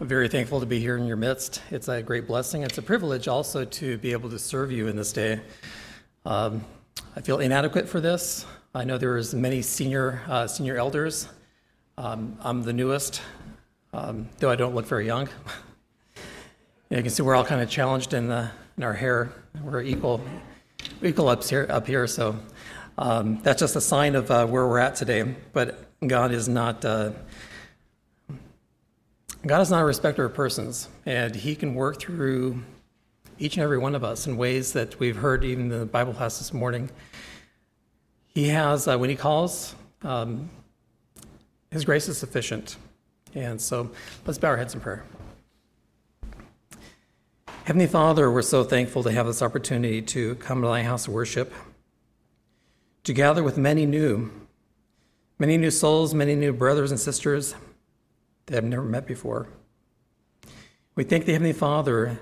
I'm very thankful to be here in your midst. It's a great blessing. It's a privilege also to be able to serve you in this day. Um, I feel inadequate for this. I know there's many senior uh, senior elders. Um, I'm the newest, um, though I don't look very young. you can see we're all kind of challenged in, the, in our hair. We're equal equal up here up here. So um, that's just a sign of uh, where we're at today. But God is not. Uh, God is not a respecter of persons, and He can work through each and every one of us in ways that we've heard even in the Bible class this morning. He has, uh, when He calls, um, His grace is sufficient. And so let's bow our heads in prayer. Heavenly Father, we're so thankful to have this opportunity to come to thy house of worship, to gather with many new, many new souls, many new brothers and sisters that I've never met before. We thank the Heavenly Father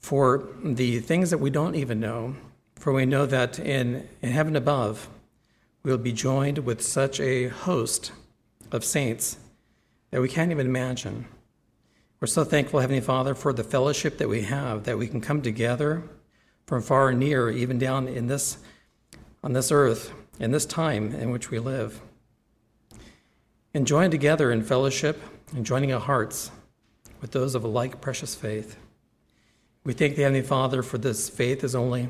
for the things that we don't even know, for we know that in, in heaven above, we'll be joined with such a host of saints that we can't even imagine. We're so thankful, Heavenly Father, for the fellowship that we have, that we can come together from far and near, even down in this, on this earth, in this time in which we live. And join together in fellowship and joining our hearts with those of a like precious faith. We thank the Heavenly Father for this faith is only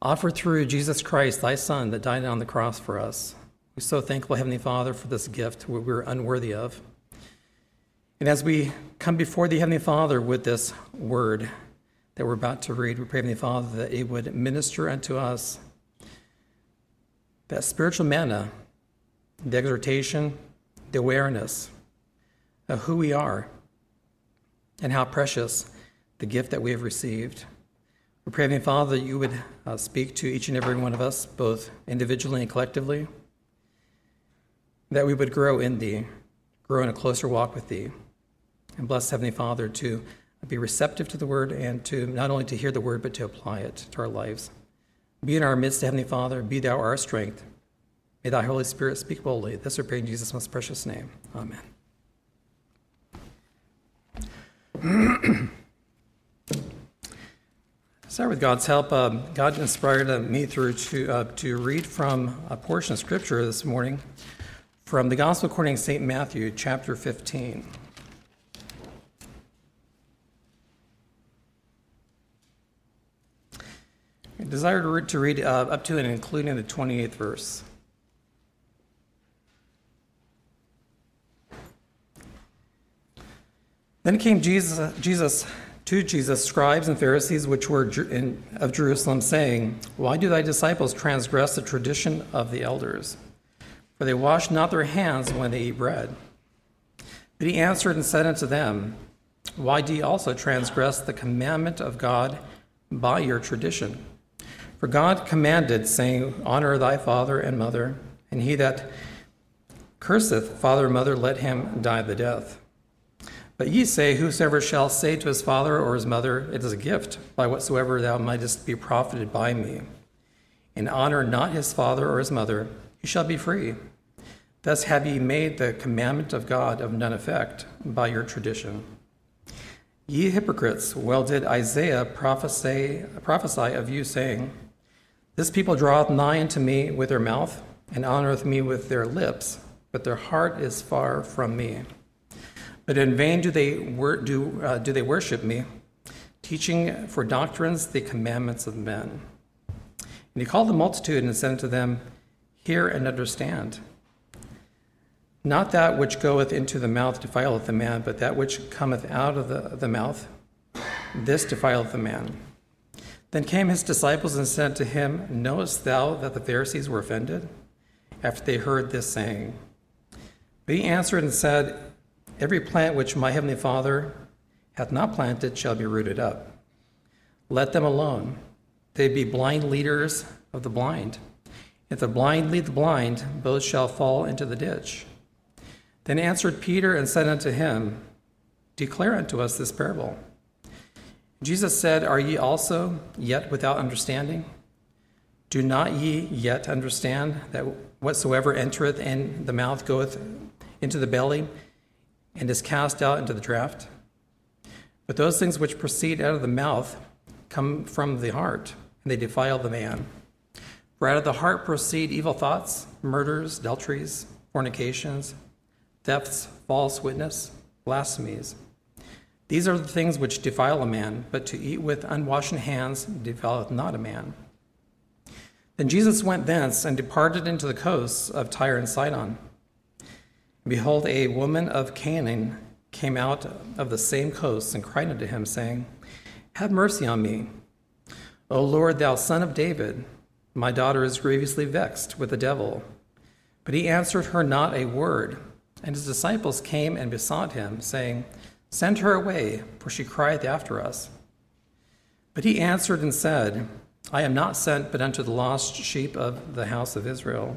offered through Jesus Christ, thy Son, that died on the cross for us. We're so thankful, Heavenly Father, for this gift we're unworthy of. And as we come before the Heavenly Father with this word that we're about to read, we pray, Heavenly Father, that it would minister unto us that spiritual manna, the exhortation, the awareness of who we are and how precious the gift that we have received. We pray, Heavenly Father, that you would uh, speak to each and every one of us, both individually and collectively, that we would grow in Thee, grow in a closer walk with Thee. And bless Heavenly Father to be receptive to the Word and to not only to hear the Word, but to apply it to our lives. Be in our midst, Heavenly Father, be Thou our strength. May Thy Holy Spirit speak boldly. This we pray in Jesus' most precious name. Amen. Start with God's help. Um, God inspired uh, me through to, uh, to read from a portion of Scripture this morning from the Gospel according to St. Matthew, chapter 15. I desire to read, to read uh, up to and including the 28th verse. Then came Jesus, Jesus to Jesus, scribes and Pharisees which were in, of Jerusalem, saying, Why do thy disciples transgress the tradition of the elders? For they wash not their hands when they eat bread. But he answered and said unto them, Why do ye also transgress the commandment of God by your tradition? For God commanded, saying, Honor thy father and mother, and he that curseth father and mother, let him die the death. But ye say, Whosoever shall say to his father or his mother, It is a gift, by whatsoever thou mightest be profited by me, and honor not his father or his mother, he shall be free. Thus have ye made the commandment of God of none effect by your tradition. Ye hypocrites, well did Isaiah prophesy, prophesy of you, saying, This people draweth nigh unto me with their mouth, and honoreth me with their lips, but their heart is far from me. But in vain do they, wor- do, uh, do they worship me, teaching for doctrines the commandments of men. And he called the multitude and said unto them, Hear and understand. Not that which goeth into the mouth defileth the man, but that which cometh out of the, the mouth, this defileth the man. Then came his disciples and said to him, Knowest thou that the Pharisees were offended after they heard this saying? But he answered and said, Every plant which my heavenly Father hath not planted shall be rooted up. Let them alone. They be blind leaders of the blind. If the blind lead the blind, both shall fall into the ditch. Then answered Peter and said unto him, Declare unto us this parable. Jesus said, Are ye also yet without understanding? Do not ye yet understand that whatsoever entereth in the mouth goeth into the belly and is cast out into the draught. But those things which proceed out of the mouth come from the heart, and they defile the man. For out of the heart proceed evil thoughts, murders, adulteries, fornications, thefts, false witness, blasphemies. These are the things which defile a man, but to eat with unwashed hands defileth not a man. Then Jesus went thence and departed into the coasts of Tyre and Sidon. Behold, a woman of Canaan came out of the same coast and cried unto him, saying, Have mercy on me, O Lord, thou son of David. My daughter is grievously vexed with the devil. But he answered her not a word. And his disciples came and besought him, saying, Send her away, for she crieth after us. But he answered and said, I am not sent but unto the lost sheep of the house of Israel.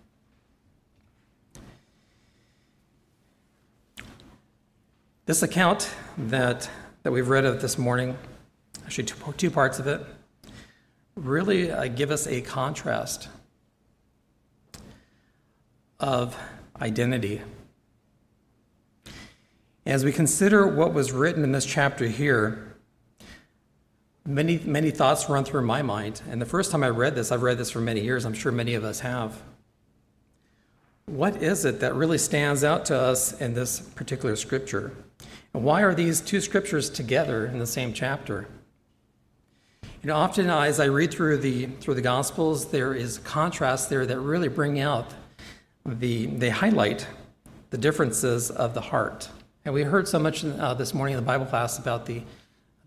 This account that, that we've read of this morning, actually two, two parts of it, really uh, give us a contrast of identity. As we consider what was written in this chapter here, many, many thoughts run through my mind. And the first time I read this, I've read this for many years, I'm sure many of us have. What is it that really stands out to us in this particular scripture? And why are these two scriptures together in the same chapter? You know, often as I read through the through the Gospels, there is contrast there that really bring out the they highlight the differences of the heart. And we heard so much uh, this morning in the Bible class about the,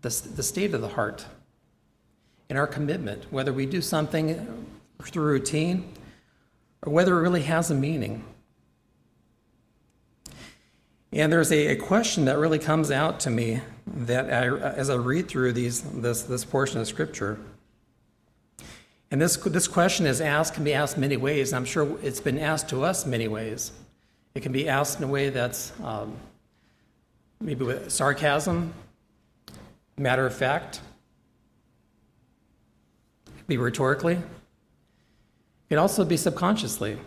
the the state of the heart and our commitment, whether we do something through routine or whether it really has a meaning. And there's a, a, question that really comes out to me that I, as I read through these, this, this portion of Scripture. And this, this question is asked, can be asked many ways. I'm sure it's been asked to us many ways. It can be asked in a way that's um, maybe with sarcasm, matter of fact, be rhetorically. It also be subconsciously.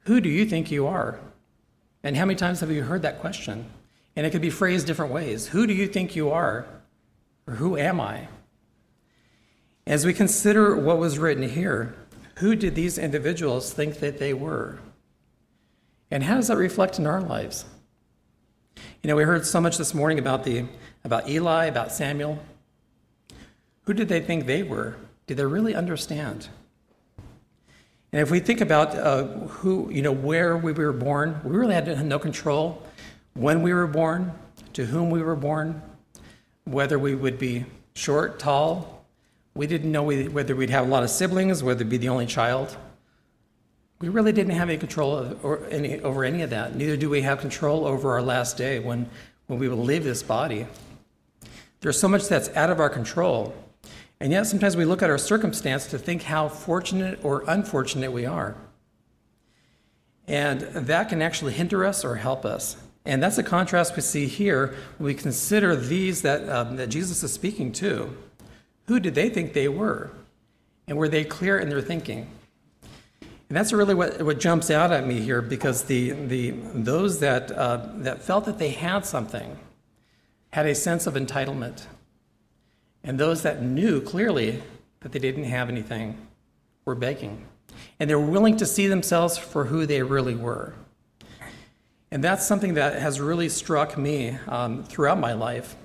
Who do you think you are? And how many times have you heard that question? And it could be phrased different ways. Who do you think you are? Or who am I? As we consider what was written here, who did these individuals think that they were? And how does that reflect in our lives? You know, we heard so much this morning about the about Eli, about Samuel. Who did they think they were? Did they really understand? And if we think about uh, who, you know, where we were born, we really had no control when we were born, to whom we were born, whether we would be short, tall. We didn't know whether we'd have a lot of siblings, whether be the only child. We really didn't have any control any, over any of that. Neither do we have control over our last day when, when we will leave this body. There's so much that's out of our control. And yet, sometimes we look at our circumstance to think how fortunate or unfortunate we are. And that can actually hinder us or help us. And that's a contrast we see here when we consider these that, um, that Jesus is speaking to. Who did they think they were? And were they clear in their thinking? And that's really what, what jumps out at me here because the, the, those that, uh, that felt that they had something had a sense of entitlement. And those that knew clearly that they didn't have anything were begging. And they were willing to see themselves for who they really were. And that's something that has really struck me um, throughout my life.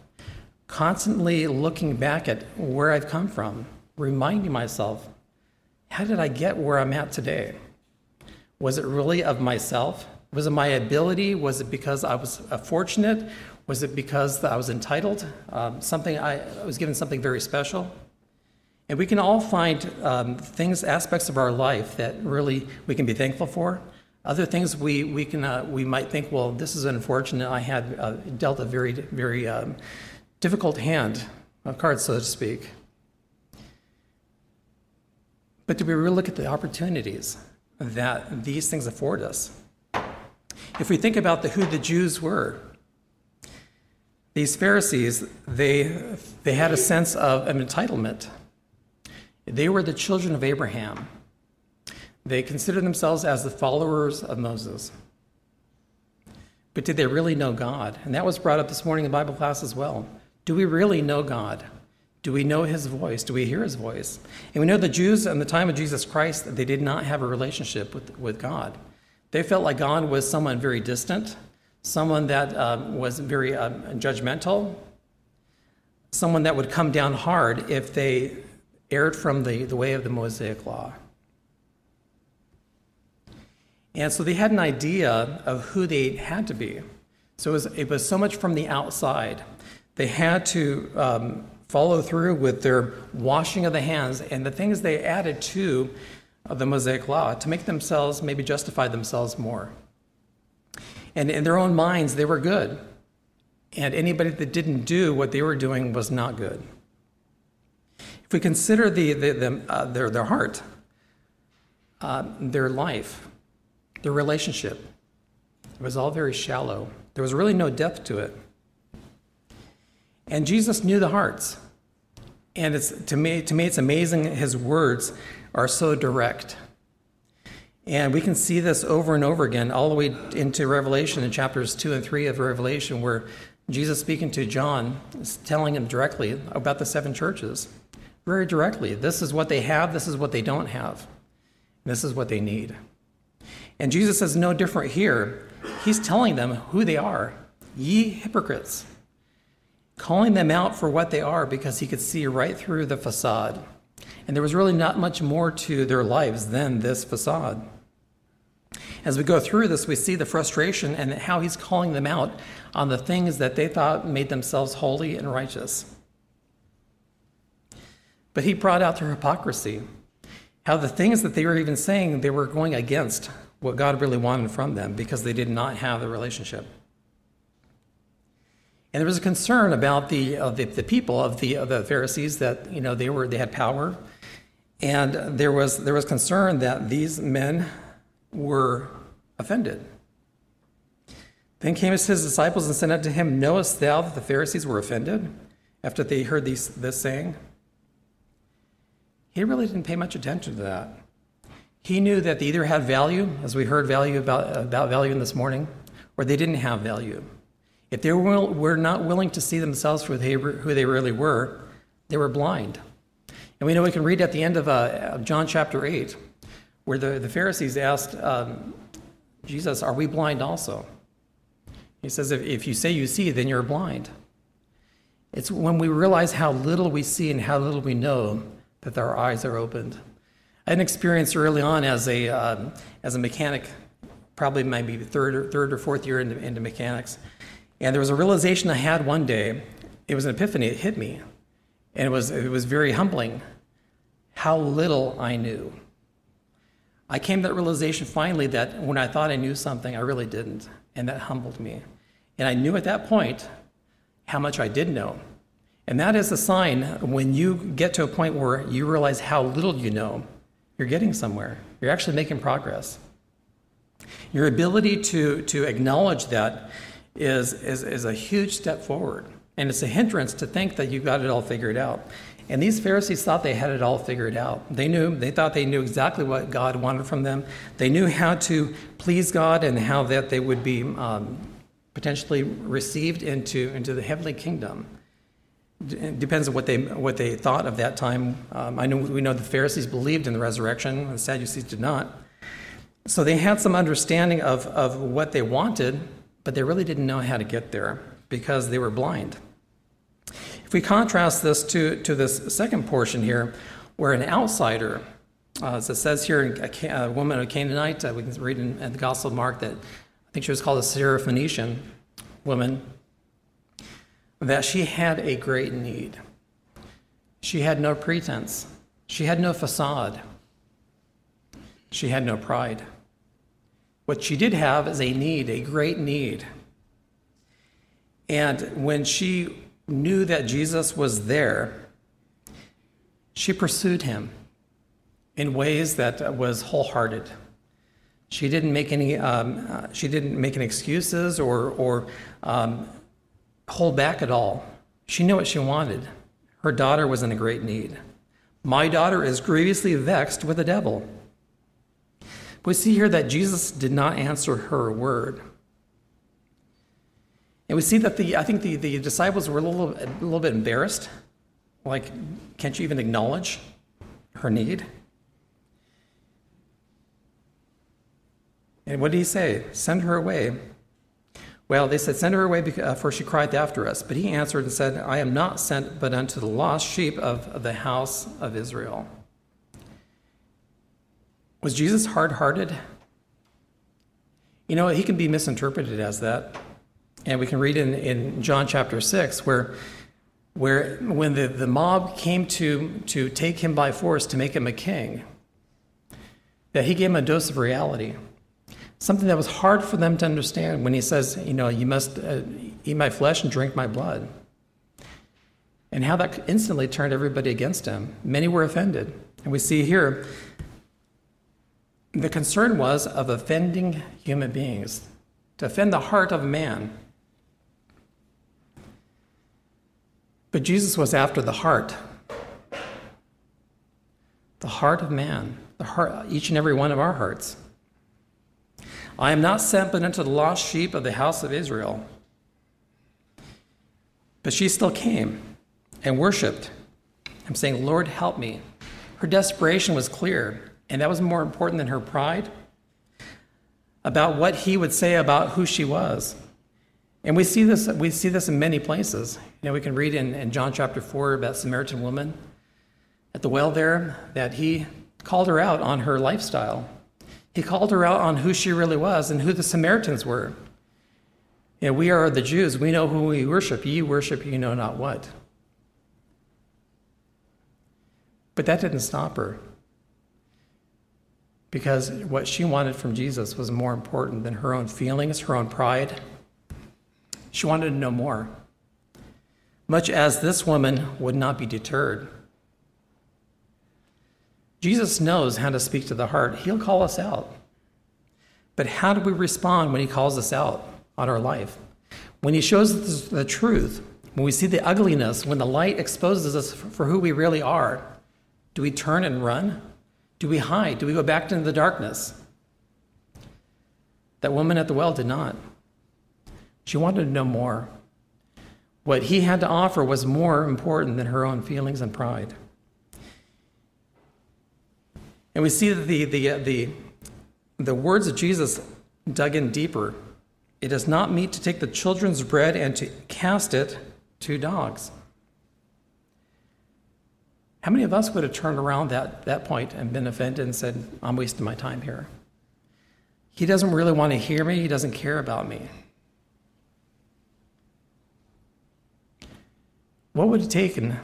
Constantly looking back at where I've come from, reminding myself, how did I get where I'm at today? Was it really of myself? Was it my ability? Was it because I was fortunate? Was it because I was entitled? Um, something I, I, was given something very special? And we can all find um, things, aspects of our life that really we can be thankful for, Other things we, we, can, uh, we might think, well, this is unfortunate. I had uh, dealt a very, very um, difficult hand of cards, so to speak. But do we really look at the opportunities that these things afford us? If we think about the, who the Jews were, these Pharisees, they, they had a sense of an entitlement. They were the children of Abraham. They considered themselves as the followers of Moses. But did they really know God? And that was brought up this morning in Bible class as well. Do we really know God? Do we know his voice? Do we hear his voice? And we know the Jews in the time of Jesus Christ, they did not have a relationship with, with God. They felt like God was someone very distant, someone that um, was very um, judgmental, someone that would come down hard if they erred from the, the way of the Mosaic law. And so they had an idea of who they had to be. So it was, it was so much from the outside. They had to um, follow through with their washing of the hands and the things they added to the Mosaic Law to make themselves maybe justify themselves more. And in their own minds, they were good. And anybody that didn't do what they were doing was not good. If we consider the, the, the uh, their, their heart, uh, their life, their relationship, it was all very shallow. There was really no depth to it. And Jesus knew the hearts. And it's, to, me, to me, it's amazing his words are so direct. And we can see this over and over again, all the way into Revelation in chapters 2 and 3 of Revelation, where Jesus, speaking to John, is telling him directly about the seven churches. Very directly. This is what they have, this is what they don't have, this is what they need. And Jesus is no different here. He's telling them who they are. Ye hypocrites calling them out for what they are because he could see right through the facade. And there was really not much more to their lives than this facade. As we go through this, we see the frustration and how he's calling them out on the things that they thought made themselves holy and righteous. But he brought out their hypocrisy, how the things that they were even saying, they were going against what God really wanted from them because they did not have the relationship. And there was a concern about the, uh, the, the, people of the, of the Pharisees that you know they were they had power, and there was there was concern that these men were offended. Then came his disciples and said unto him, Knowest thou that the Pharisees were offended after they heard these, this saying? He really didn't pay much attention to that. He knew that they either had value, as we heard value about, about value in this morning, or they didn't have value. If they were not willing to see themselves for who they really were, they were blind. And we know we can read at the end of uh, John chapter 8, where the, the Pharisees asked um, Jesus, Are we blind also? He says, if, if you say you see, then you're blind. It's when we realize how little we see and how little we know that our eyes are opened. I had an experience early on as a, uh, as a mechanic, probably maybe third or, third or fourth year into, into mechanics. And there was a realization I had one day. It was an epiphany. It hit me. And it was, it was very humbling how little I knew. I came to that realization finally that when I thought I knew something, I really didn't. And that humbled me. And I knew at that point how much I did know. And that is a sign when you get to a point where you realize how little you know, you're getting somewhere. You're actually making progress. Your ability to, to acknowledge that is, is, is a huge step forward. And it's a hindrance to think that you've got it all figured out. And these Pharisees thought they had it all figured out. They knew, they thought they knew exactly what God wanted from them. They knew how to please God and how that they would be um, potentially received into, into the heavenly kingdom. It depends on what they, what they thought of that time. Um, I know we know the Pharisees believed in the resurrection, the Sadducees did not. So they had some understanding of, of what they wanted, but they really didn't know how to get there because they were blind. If we contrast this to, to this second portion here, where an outsider, uh, as it says here, a, a woman, a Canaanite, uh, we can read in, in, the Gospel of Mark that I think she was called a Syrophoenician woman, that she had a great need. She had no pretense, she had no facade, she had no pride. What she did have is a need, a great need. And when she knew that Jesus was there, she pursued him in ways that was wholehearted. She didn't make any. Um, uh, she didn't make any excuses or or um, hold back at all. She knew what she wanted. Her daughter was in a great need. My daughter is grievously vexed with the devil. We see here that Jesus did not answer her word. And we see that the, I think the, the disciples were a little, a little bit embarrassed. Like, can't you even acknowledge her need? And what did he say? Send her away. Well, they said, Send her away, uh, for she cried after us. But he answered and said, I am not sent but unto the lost sheep of the house of Israel. Was Jesus hard hearted? You know, he can be misinterpreted as that. And we can read in, in John chapter 6 where, where when the, the mob came to, to take him by force to make him a king, that he gave him a dose of reality something that was hard for them to understand when he says, you know, you must uh, eat my flesh and drink my blood. And how that instantly turned everybody against him. Many were offended. And we see here the concern was of offending human beings, to offend the heart of man. But Jesus was after the heart, the heart of man, the heart, each and every one of our hearts. I am not sent but unto the lost sheep of the house of Israel. But she still came and worshiped. I'm saying, Lord, help me. Her desperation was clear, and that was more important than her pride about what he would say about who she was. And we see this, we see this in many places. You know, we can read in, in John chapter 4 about Samaritan woman at the well there that he called her out on her lifestyle. He called her out on who she really was and who the Samaritans were. You know, we are the Jews. We know who we worship. Ye worship you know not what. But that didn't stop her. Because what she wanted from Jesus was more important than her own feelings, her own pride. She wanted to know more. Much as this woman would not be deterred. Jesus knows how to speak to the heart. He'll call us out. But how do we respond when He calls us out on our life? When He shows us the truth, when we see the ugliness, when the light exposes us for who we really are, do we turn and run? Do we hide? Do we go back into the darkness? That woman at the well did not. She wanted to know more. What he had to offer was more important than her own feelings and pride. And we see that the, the, uh, the, the words of Jesus dug in deeper. It is not meet to take the children's bread and to cast it to dogs. How many of us would have turned around that, that point and been offended and said, I'm wasting my time here? He doesn't really want to hear me, he doesn't care about me. What would it take and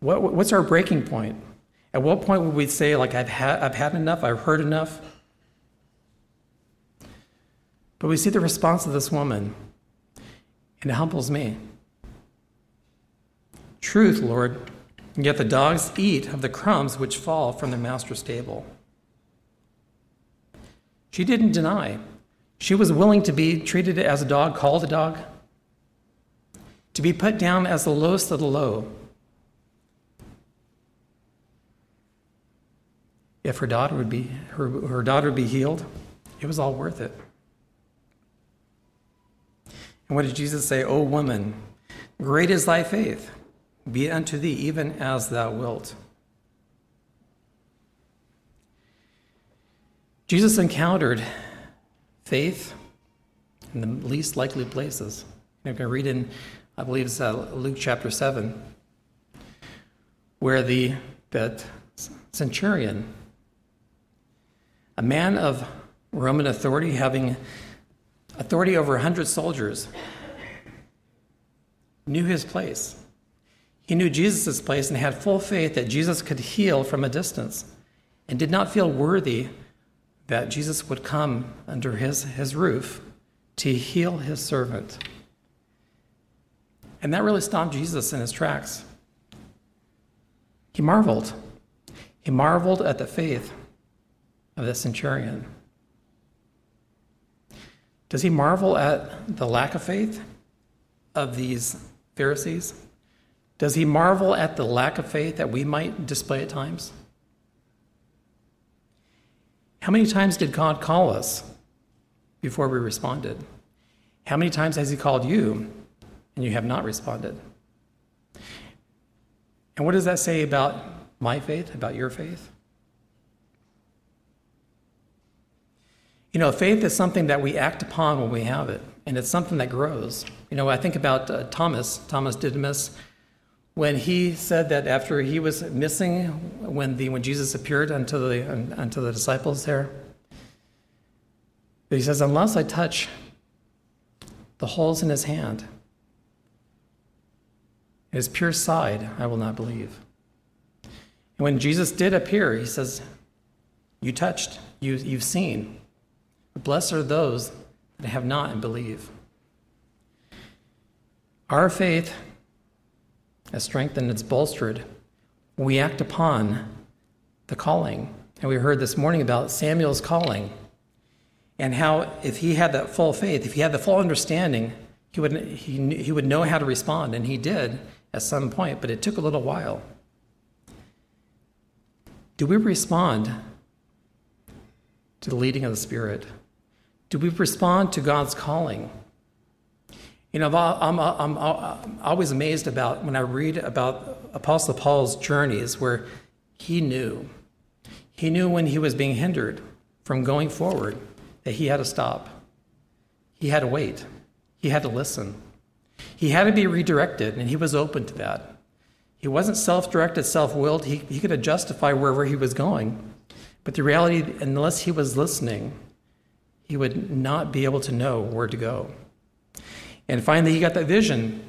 what, what's our breaking point? At what point would we say, like, I've had, I've had enough, I've heard enough? But we see the response of this woman, and it humbles me. Truth, Lord, yet the dogs eat of the crumbs which fall from their master's table. She didn't deny. She was willing to be treated as a dog, called a dog, to be put down as the lowest of the low. if her daughter would be her, her daughter would be healed, it was all worth it. And what did Jesus say? O woman, great is thy faith. Be it unto thee even as thou wilt. Jesus encountered faith in the least likely places. You can read in, I believe it's uh, Luke chapter 7, where the that centurion a man of Roman authority, having authority over 100 soldiers, knew his place. He knew Jesus' place and had full faith that Jesus could heal from a distance and did not feel worthy that Jesus would come under his, his roof to heal his servant. And that really stopped Jesus in his tracks. He marveled. He marveled at the faith of the centurion. Does he marvel at the lack of faith of these Pharisees? Does he marvel at the lack of faith that we might display at times? How many times did God call us before we responded? How many times has he called you and you have not responded? And what does that say about my faith, about your faith? You know, faith is something that we act upon when we have it, and it's something that grows. You know, I think about uh, Thomas, Thomas Didymus, when he said that after he was missing, when, the, when Jesus appeared unto the, unto the disciples there, he says, Unless I touch the holes in his hand, his pure side, I will not believe. And when Jesus did appear, he says, You touched, you, you've seen. Blessed are those that have not and believe. Our faith is strengthened, it's bolstered we act upon the calling. And we heard this morning about Samuel's calling and how if he had that full faith, if he had the full understanding, he would, he, he would know how to respond, and he did at some point, but it took a little while. Do we respond to the leading of the Spirit? Do we respond to God's calling? You know, I'm, I'm, I'm always amazed about when I read about Apostle Paul's journeys where he knew. He knew when he was being hindered from going forward that he had to stop. He had to wait. He had to listen. He had to be redirected, and he was open to that. He wasn't self directed, self willed. He, he could justify wherever he was going. But the reality, unless he was listening, he would not be able to know where to go. And finally, he got that vision,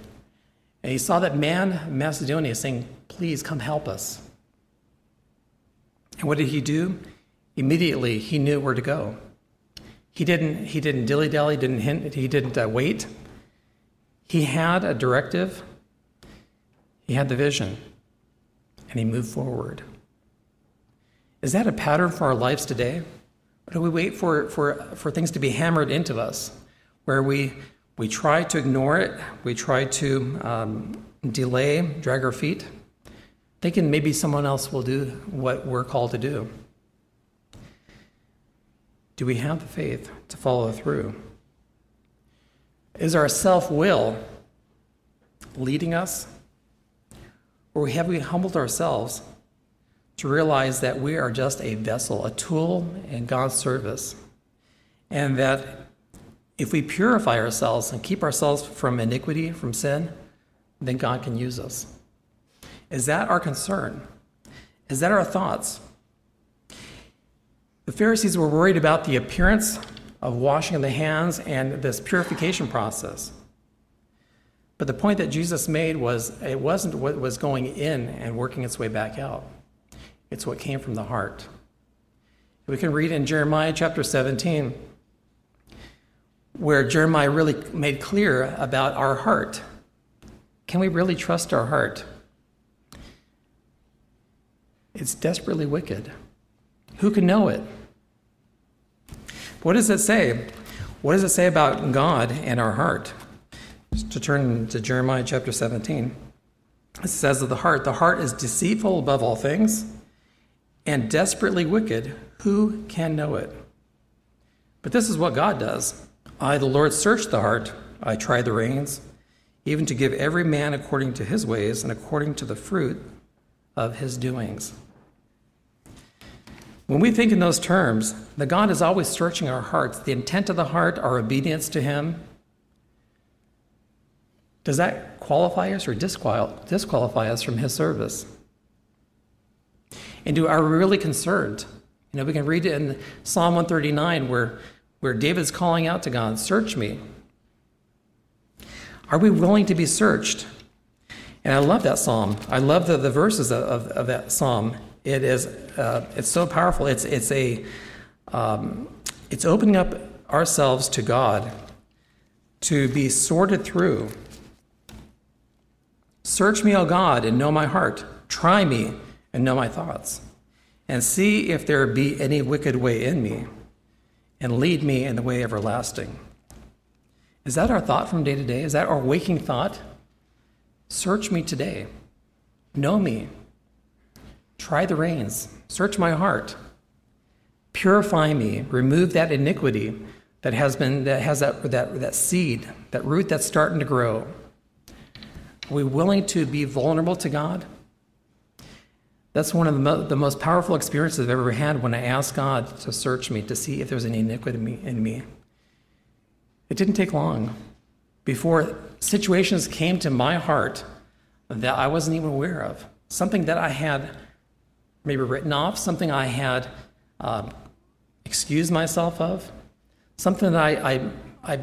and he saw that man, Macedonia, saying, Please come help us. And what did he do? Immediately, he knew where to go. He didn't, he didn't dilly dally, didn't hint, he didn't uh, wait. He had a directive, he had the vision, and he moved forward. Is that a pattern for our lives today? Or do we wait for, for, for things to be hammered into us, where we, we try to ignore it, we try to um, delay, drag our feet, thinking maybe someone else will do what we're called to do? Do we have the faith to follow through? Is our self will leading us? Or have we humbled ourselves to realize that we are just a vessel, a tool in God's service? And that if we purify ourselves and keep ourselves from iniquity, from sin, then God can use us. Is that our concern? Is that our thoughts? The Pharisees were worried about the appearance of washing the hands and this purification process. But the point that Jesus made was it wasn't what was going in and working its way back out, it's what came from the heart. We can read in Jeremiah chapter 17 where Jeremiah really made clear about our heart. Can we really trust our heart? It's desperately wicked. Who can know it? What does it say? What does it say about God and our heart? Just to turn to Jeremiah chapter 17. It says of the heart, the heart is deceitful above all things and desperately wicked. Who can know it? But this is what God does I, the Lord, search the heart, I try the reins, even to give every man according to his ways and according to the fruit of his doings. When we think in those terms, that God is always searching our hearts, the intent of the heart, our obedience to Him, does that qualify us or disqualify us from His service? And do are we really concerned? You know, we can read it in Psalm 139 where, where David's calling out to God, Search me. Are we willing to be searched? And I love that psalm. I love the, the verses of, of, of that psalm. It is uh, it's so powerful. It's it's a um, it's opening up ourselves to God to be sorted through. Search me, O God, and know my heart. Try me and know my thoughts, and see if there be any wicked way in me, and lead me in the way everlasting. Is that our thought from day to day? Is that our waking thought? Search me today. Know me. Try the reins. Search my heart. Purify me. Remove that iniquity that has been that has that that, that seed, that root that's starting to grow. Are we willing to be vulnerable to God? That's one of the, mo- the most powerful experiences I've ever had when I asked God to search me to see if there's any iniquity. In me. It didn't take long before situations came to my heart that I wasn't even aware of. Something that I had maybe written off, something I had uh, excused myself of, something that I, I,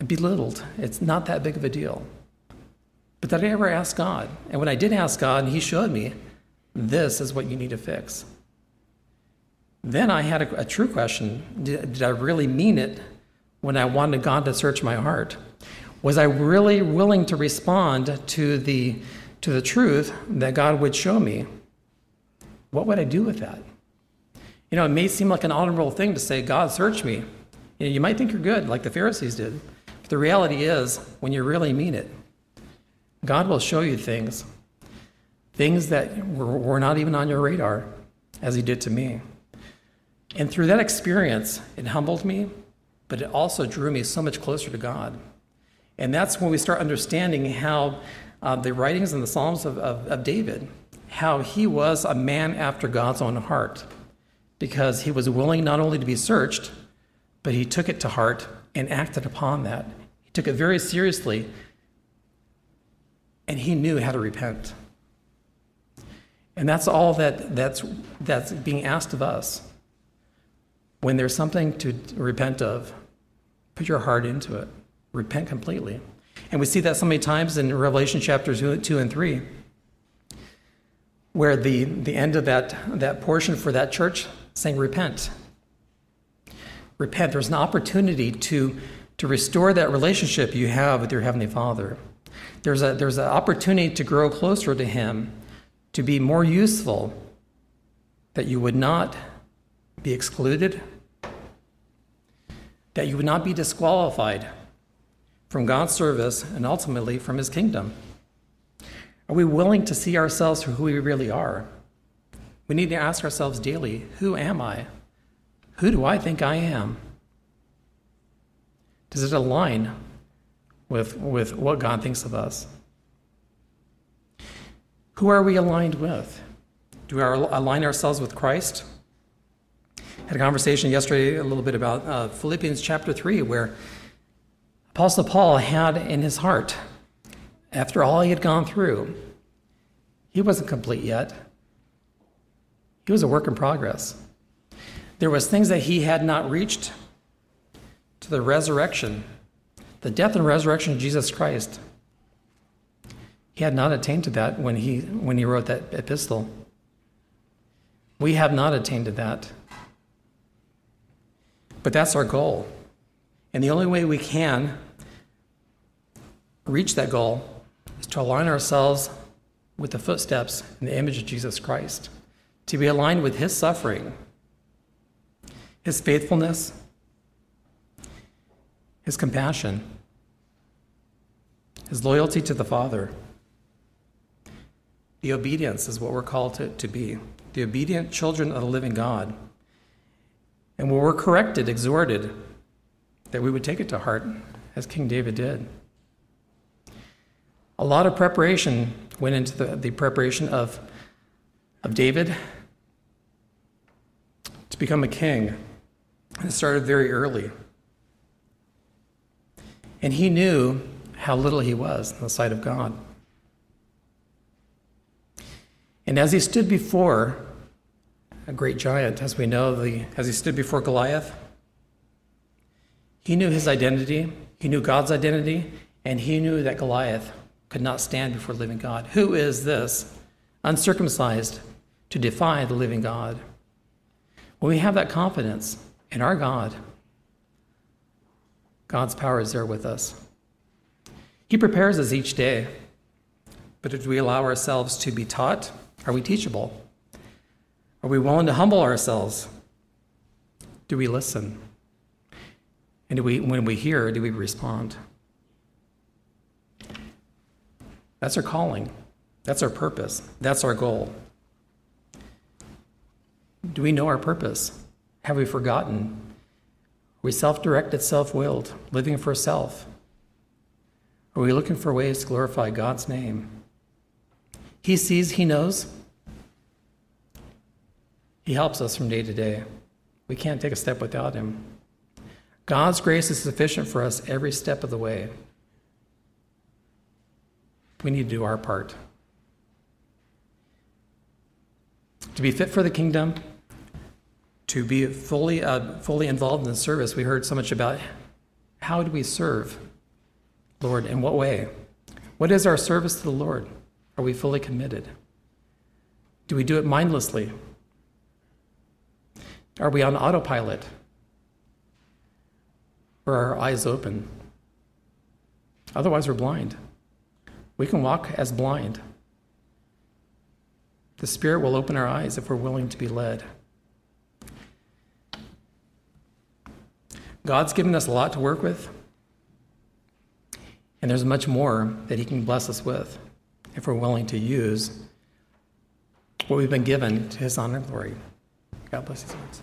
I belittled. It's not that big of a deal. But did I ever ask God? And when I did ask God, He showed me this is what you need to fix. Then I had a, a true question did, did I really mean it when I wanted God to search my heart? Was I really willing to respond to the, to the truth that God would show me? What would I do with that? You know, it may seem like an honorable thing to say, God, search me. You, know, you might think you're good, like the Pharisees did. But the reality is, when you really mean it, God will show you things, things that were, were not even on your radar, as He did to me. And through that experience, it humbled me, but it also drew me so much closer to God. And that's when we start understanding how uh, the writings and the Psalms of, of, of David, how he was a man after God's own heart, because he was willing not only to be searched, but he took it to heart and acted upon that. He took it very seriously, and he knew how to repent. And that's all that, that's, that's being asked of us. When there's something to repent of, put your heart into it repent completely. And we see that so many times in Revelation chapters 2 and 3, where the, the end of that, that portion for that church saying, Repent. Repent. There's an opportunity to, to restore that relationship you have with your Heavenly Father. There's, a, there's an opportunity to grow closer to Him, to be more useful, that you would not be excluded, that you would not be disqualified from God's service and ultimately from His kingdom? Are we willing to see ourselves for who we really are? We need to ask ourselves daily who am I? Who do I think I am? Does it align with, with what God thinks of us? Who are we aligned with? Do we align ourselves with Christ? I had a conversation yesterday a little bit about uh, Philippians chapter 3, where Apostle Paul had in his heart, after all he had gone through, he wasn't complete yet. He was a work in progress. There was things that he had not reached to the resurrection, the death and resurrection of Jesus Christ. He had not attained to that when he, when he wrote that epistle. We have not attained to that. But that's our goal. And the only way we can reach that goal is to align ourselves with the footsteps and the image of Jesus Christ, to be aligned with his suffering, his faithfulness, his compassion, his loyalty to the Father. The obedience is what we're called to, to be the obedient children of the living God. And when we're corrected, exhorted, that we would take it to heart, as King David did. A lot of preparation went into the, the preparation of, of David to become a king. and It started very early. And he knew how little he was in the sight of God. And as he stood before a great giant, as we know, the, as he stood before Goliath, he knew his identity, he knew God's identity, and he knew that Goliath could not stand before the living God. Who is this, uncircumcised, to defy the living God? When we have that confidence in our God, God's power is there with us. He prepares us each day, but if we allow ourselves to be taught? Are we teachable? Are we willing to humble ourselves? Do we listen? And do we, when we hear, do we respond? That's our calling. That's our purpose. That's our goal. Do we know our purpose? Have we forgotten? Are we self directed, self willed, living for self? Are we looking for ways to glorify God's name? He sees, He knows. He helps us from day to day. We can't take a step without Him. God's grace is sufficient for us every step of the way. We need to do our part. To be fit for the kingdom, to be fully, uh, fully involved in the service, we heard so much about how do we serve, Lord, in what way? What is our service to the Lord? Are we fully committed? Do we do it mindlessly? Are we on autopilot? Or are our eyes open? Otherwise, we're blind. We can walk as blind. The Spirit will open our eyes if we're willing to be led. God's given us a lot to work with, and there's much more that He can bless us with if we're willing to use what we've been given to His honor and glory. God bless words.